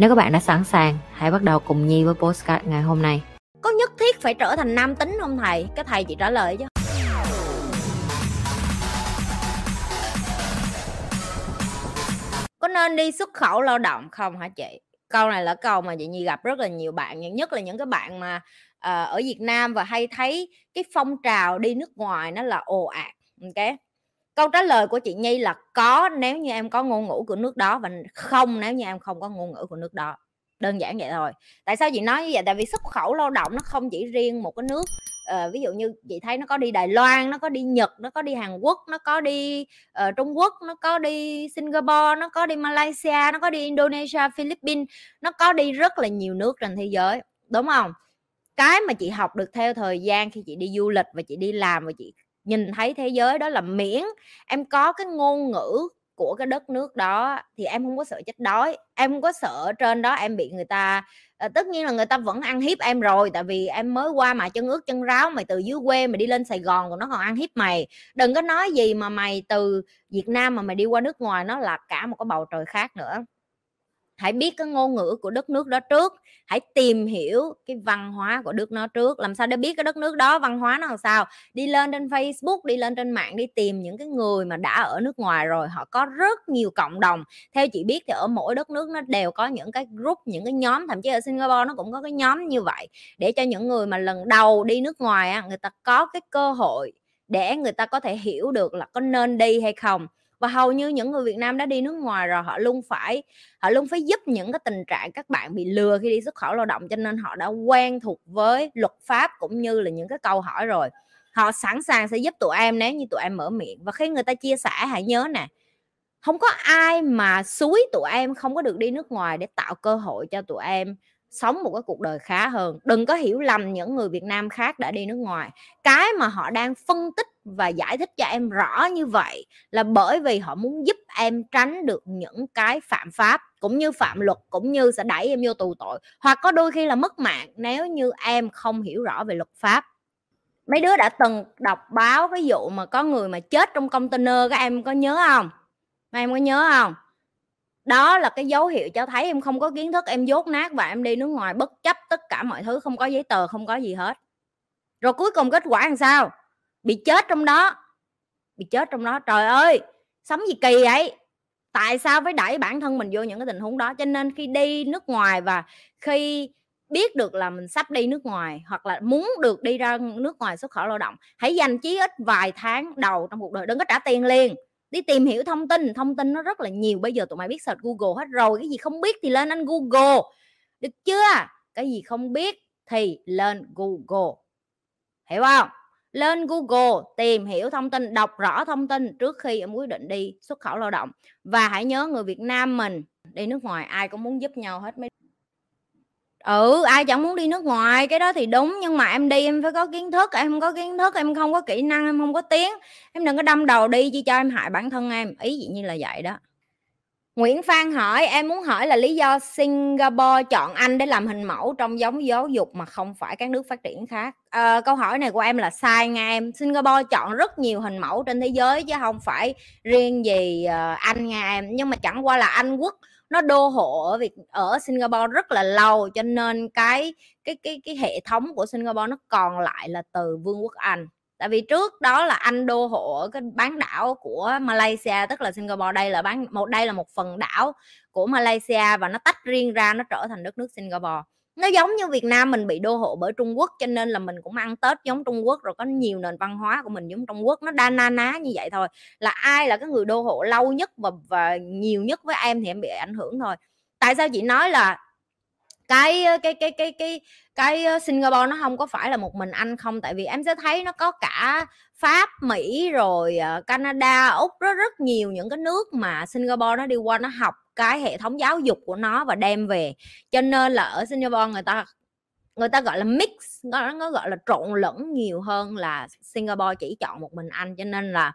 Nếu các bạn đã sẵn sàng, hãy bắt đầu cùng Nhi với postcard ngày hôm nay. Có nhất thiết phải trở thành nam tính không thầy? Cái thầy chị trả lời chứ. Có nên đi xuất khẩu lao động không hả chị? Câu này là câu mà chị Nhi gặp rất là nhiều bạn, nhất là những cái bạn mà uh, ở Việt Nam và hay thấy cái phong trào đi nước ngoài nó là ồ ạt. Ok câu trả lời của chị nhi là có nếu như em có ngôn ngữ của nước đó và không nếu như em không có ngôn ngữ của nước đó. Đơn giản vậy thôi. Tại sao chị nói như vậy? Tại vì xuất khẩu lao động nó không chỉ riêng một cái nước uh, ví dụ như chị thấy nó có đi Đài Loan nó có đi Nhật nó có đi Hàn Quốc nó có đi uh, Trung Quốc nó có đi Singapore nó có đi Malaysia nó có đi Indonesia Philippines nó có đi rất là nhiều nước trên thế giới đúng không? Cái mà chị học được theo thời gian khi chị đi du lịch và chị đi làm và chị nhìn thấy thế giới đó là miễn em có cái ngôn ngữ của cái đất nước đó thì em không có sợ chết đói em không có sợ trên đó em bị người ta à, tất nhiên là người ta vẫn ăn hiếp em rồi tại vì em mới qua mà chân ướt chân ráo mày từ dưới quê mày đi lên sài gòn còn nó còn ăn hiếp mày. Đừng có nói gì mà mày từ việt nam mà mày đi qua nước ngoài nó là cả một cái bầu trời khác nữa hãy biết cái ngôn ngữ của đất nước đó trước. Hãy tìm hiểu cái văn hóa của đất nó trước. Làm sao để biết cái đất nước đó, văn hóa nó làm sao? Đi lên trên facebook, đi lên trên mạng, đi tìm những cái người mà đã ở nước ngoài rồi, họ có rất nhiều cộng đồng. Theo chị biết thì ở mỗi đất nước nó đều có những cái group, những cái nhóm, thậm chí ở singapore nó cũng có cái nhóm như vậy. Để cho những người mà lần đầu đi nước ngoài người ta có cái cơ hội để người ta có thể hiểu được là có nên đi hay không và hầu như những người Việt Nam đã đi nước ngoài rồi, họ luôn phải, họ luôn phải giúp những cái tình trạng các bạn bị lừa khi đi xuất khẩu lao động, cho nên họ đã quen thuộc với luật pháp cũng như là những cái câu hỏi rồi. Họ sẵn sàng sẽ giúp tụi em nếu như tụi em mở miệng. Và khi người ta chia sẻ, hãy nhớ nè, không có ai mà suối tụi em không có được đi nước ngoài để tạo cơ hội cho tụi em sống một cái cuộc đời khá hơn. Đừng có hiểu lầm những người Việt Nam khác đã đi nước ngoài. Cái mà họ đang phân tích và giải thích cho em rõ như vậy là bởi vì họ muốn giúp em tránh được những cái phạm pháp, cũng như phạm luật, cũng như sẽ đẩy em vô tù tội, hoặc có đôi khi là mất mạng nếu như em không hiểu rõ về luật pháp. Mấy đứa đã từng đọc báo cái vụ mà có người mà chết trong container, các em có nhớ không? Mấy em có nhớ không? Đó là cái dấu hiệu cho thấy em không có kiến thức, em dốt nát và em đi nước ngoài bất chấp tất cả mọi thứ, không có giấy tờ, không có gì hết. Rồi cuối cùng kết quả làm sao? Bị chết trong đó. Bị chết trong đó. Trời ơi! Sống gì kỳ vậy? Tại sao phải đẩy bản thân mình vô những cái tình huống đó? Cho nên khi đi nước ngoài và khi biết được là mình sắp đi nước ngoài hoặc là muốn được đi ra nước ngoài xuất khẩu lao động, hãy dành chí ít vài tháng đầu trong cuộc đời, đừng có trả tiền liền đi tìm hiểu thông tin thông tin nó rất là nhiều. Bây giờ tụi mày biết search google hết rồi, cái gì không biết thì lên anh google. Được chưa? Cái gì không biết thì lên google. Hiểu không? Lên google, tìm hiểu thông tin, đọc rõ thông tin trước khi em quyết định đi xuất khẩu lao động. Và hãy nhớ người việt nam mình, đi nước ngoài ai cũng muốn giúp nhau hết mấy ừ ai chẳng muốn đi nước ngoài cái đó thì đúng nhưng mà em đi em phải có kiến thức em không có kiến thức em không có kỹ năng em không có tiếng em đừng có đâm đầu đi chi cho em hại bản thân em ý gì như là vậy đó Nguyễn Phan hỏi em muốn hỏi là lý do Singapore chọn Anh để làm hình mẫu trong giống giáo dục mà không phải các nước phát triển khác. À, câu hỏi này của em là sai nha em. Singapore chọn rất nhiều hình mẫu trên thế giới chứ không phải riêng gì ờ, Anh nha em. Nhưng mà chẳng qua là Anh quốc nó đô hộ ở việc ở Singapore rất là lâu, cho nên cái cái cái cái hệ thống của Singapore nó còn lại là từ Vương quốc Anh. Tại vì trước đó là anh đô hộ ở cái bán đảo của Malaysia, tức là Singapore đây là bán, một, đây là một phần đảo của Malaysia và nó tách riêng ra, nó trở thành đất nước Singapore nó giống như Việt Nam mình bị đô hộ bởi Trung Quốc, cho nên là mình cũng ăn Tết giống Trung Quốc, rồi có nhiều nền văn hóa của mình giống Trung Quốc, nó đa na ná như vậy thôi. Là ai là cái người đô hộ lâu nhất và và nhiều nhất với em thì em bị ảnh hưởng thôi. Tại sao chị nói là cái cái cái cái cái cái ờ, Singapore nó không có phải là một mình Anh không? Tại vì em sẽ thấy nó có cả Pháp, Mỹ rồi ờ, Canada, Úc, rất rất nhiều những cái nước mà Singapore nó đi qua nó học cái hệ thống giáo dục của nó và đem về. Cho nên là ở Singapore người ta người ta gọi là mix nó, nó gọi là trộn lẫn nhiều hơn là Singapore chỉ chọn một mình anh. Cho nên là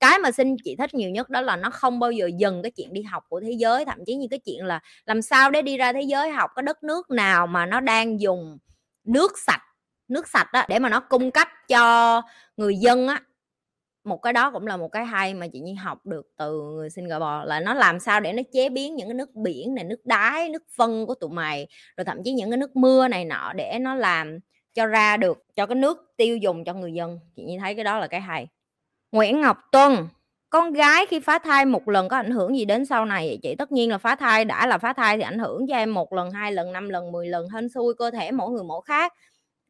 cái mà xin chị thích nhiều nhất đó là nó không bao giờ dừng cái chuyện đi học của thế giới. Thậm chí như cái chuyện là làm sao để đi ra thế giới học cái đất nước nào mà nó đang dùng nước sạch nước sạch đó để mà nó cung cấp cho người dân á một cái đó cũng là một cái hay mà chị Nhi học được từ người Singapore, là nó làm sao để nó chế biến những cái nước biển này, nước đáy nước phân của tụi mày, rồi thậm chí những cái nước mưa này nọ để nó làm cho ra được, cho cái nước tiêu dùng cho người dân. Chị Nhi thấy cái đó là cái hay. Nguyễn Ngọc Tuân, con gái khi phá thai một lần có ảnh hưởng gì đến sau này vậy chị? Tất nhiên là phá thai, đã là phá thai thì ảnh hưởng cho em một lần, hai lần, năm lần 10 lần, hên xui, cơ thể mỗi người mỗi khác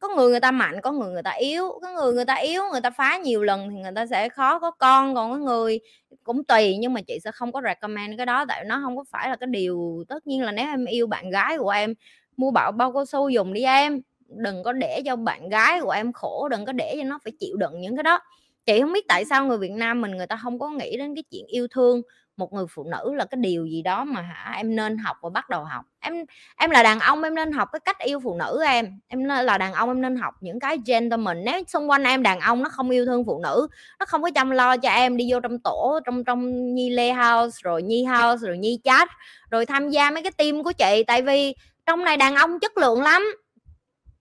có người người ta mạnh, có người người ta yếu, có người người ta yếu, người ta phá nhiều lần thì người ta sẽ khó có con. Còn có người cũng tùy, nhưng mà chị sẽ không có recommend cái đó, tại nó không có phải là cái điều tất nhiên là nếu em yêu bạn gái của em, mua bảo bao cao su dùng đi em. Đừng có để cho bạn gái của em khổ, đừng có để cho nó phải chịu đựng những cái đó chị không biết tại sao người Việt Nam mình, người ta không có nghĩ đến cái chuyện yêu thương một người phụ nữ là cái điều gì đó mà hả, em nên học và bắt đầu học. Em em là đàn ông, em nên học cái cách yêu phụ nữ em. Em là đàn ông, em nên học những cái gentleman. Nếu xung quanh em đàn ông nó không yêu thương phụ nữ, nó không có chăm lo cho em, đi vô trong tổ, trong trong nhi lê house, rồi nhi house, rồi nhi chat rồi tham gia mấy cái team của chị. Tại vì trong này đàn ông chất lượng lắm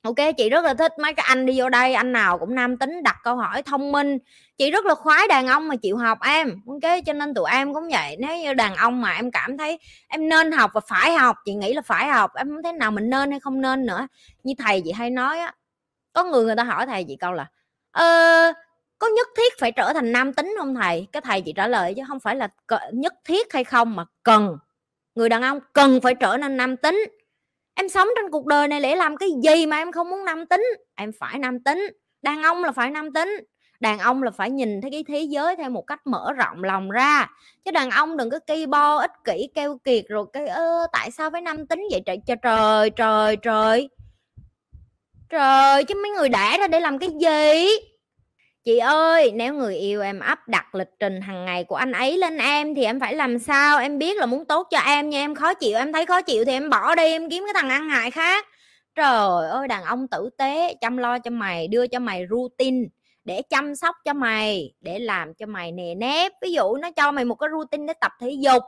ok chị rất là thích mấy cái anh đi vô đây anh nào cũng nam tính đặt câu hỏi thông minh. Chị rất là khoái đàn ông mà chịu học em. Ok cho nên tụi em cũng vậy. Nếu như đàn ông mà em cảm thấy em nên học và phải học chị nghĩ là phải học em không thấy nào mình nên hay không nên nữa. Như thầy chị hay nói á có người người ta hỏi thầy chị câu là ờ, có nhất thiết phải trở thành nam tính không thầy? Cái thầy chị trả lời chứ không phải là nhất thiết hay không mà cần. Người đàn ông cần phải trở nên nam tính em sống trên cuộc đời này để làm cái gì mà em không muốn nam tính? Em phải nam tính. Đàn ông là phải nam tính. Đàn ông là phải nhìn thấy cái thế giới theo một cách mở rộng lòng ra. Chứ đàn ông đừng có cây bo, ích kỷ, keo kiệt rồi cái, ơ, tại sao phải nam tính vậy trời? Trời trời trời trời. Trời, chứ mấy người đẻ ra để làm cái gì? Chị ơi, nếu người yêu em áp đặt lịch trình hàng ngày của anh ấy lên em thì em phải làm sao? Em biết là muốn tốt cho em nhưng em khó chịu, em thấy khó chịu thì em bỏ đi, em kiếm cái thằng ăn hại khác. Trời ơi, đàn ông tử tế, chăm lo cho mày, đưa cho mày routine để chăm sóc cho mày, để làm cho mày nề nếp. Ví dụ nó cho mày một cái routine để tập thể dục,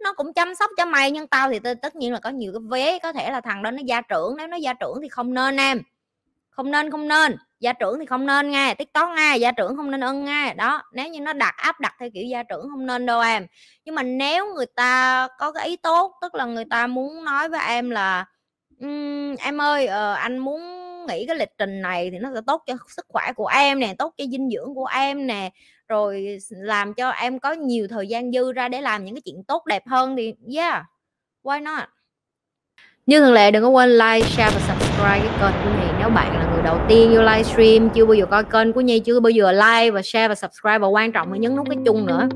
nó cũng chăm sóc cho mày, nhưng tao thì tất nhiên là có nhiều cái vé có thể là thằng đó nó gia trưởng, nếu nó gia trưởng thì không nên em không nên không nên. Gia trưởng thì không nên nghe tiktok nghe gia trưởng không nên ân nghe. Đó nếu như nó đặt áp đặt theo kiểu gia trưởng không nên đâu em. Nhưng mà nếu người ta có cái ý tốt tức là người ta muốn nói với em là um, em ơi uh, anh muốn nghĩ cái lịch trình này thì nó sẽ tốt cho sức khỏe của em nè tốt cho dinh dưỡng của em nè rồi làm cho em có nhiều thời gian dư ra để làm những cái chuyện tốt đẹp hơn thì yeah why not? Như thường lệ đừng có quên like share và subscribe cái kênh của mình nếu bạn là đầu tiên vô livestream, chưa bao giờ coi kênh của Nhi, chưa bao giờ like và share và subscribe, và quan trọng là nhấn nút cái chung nữa.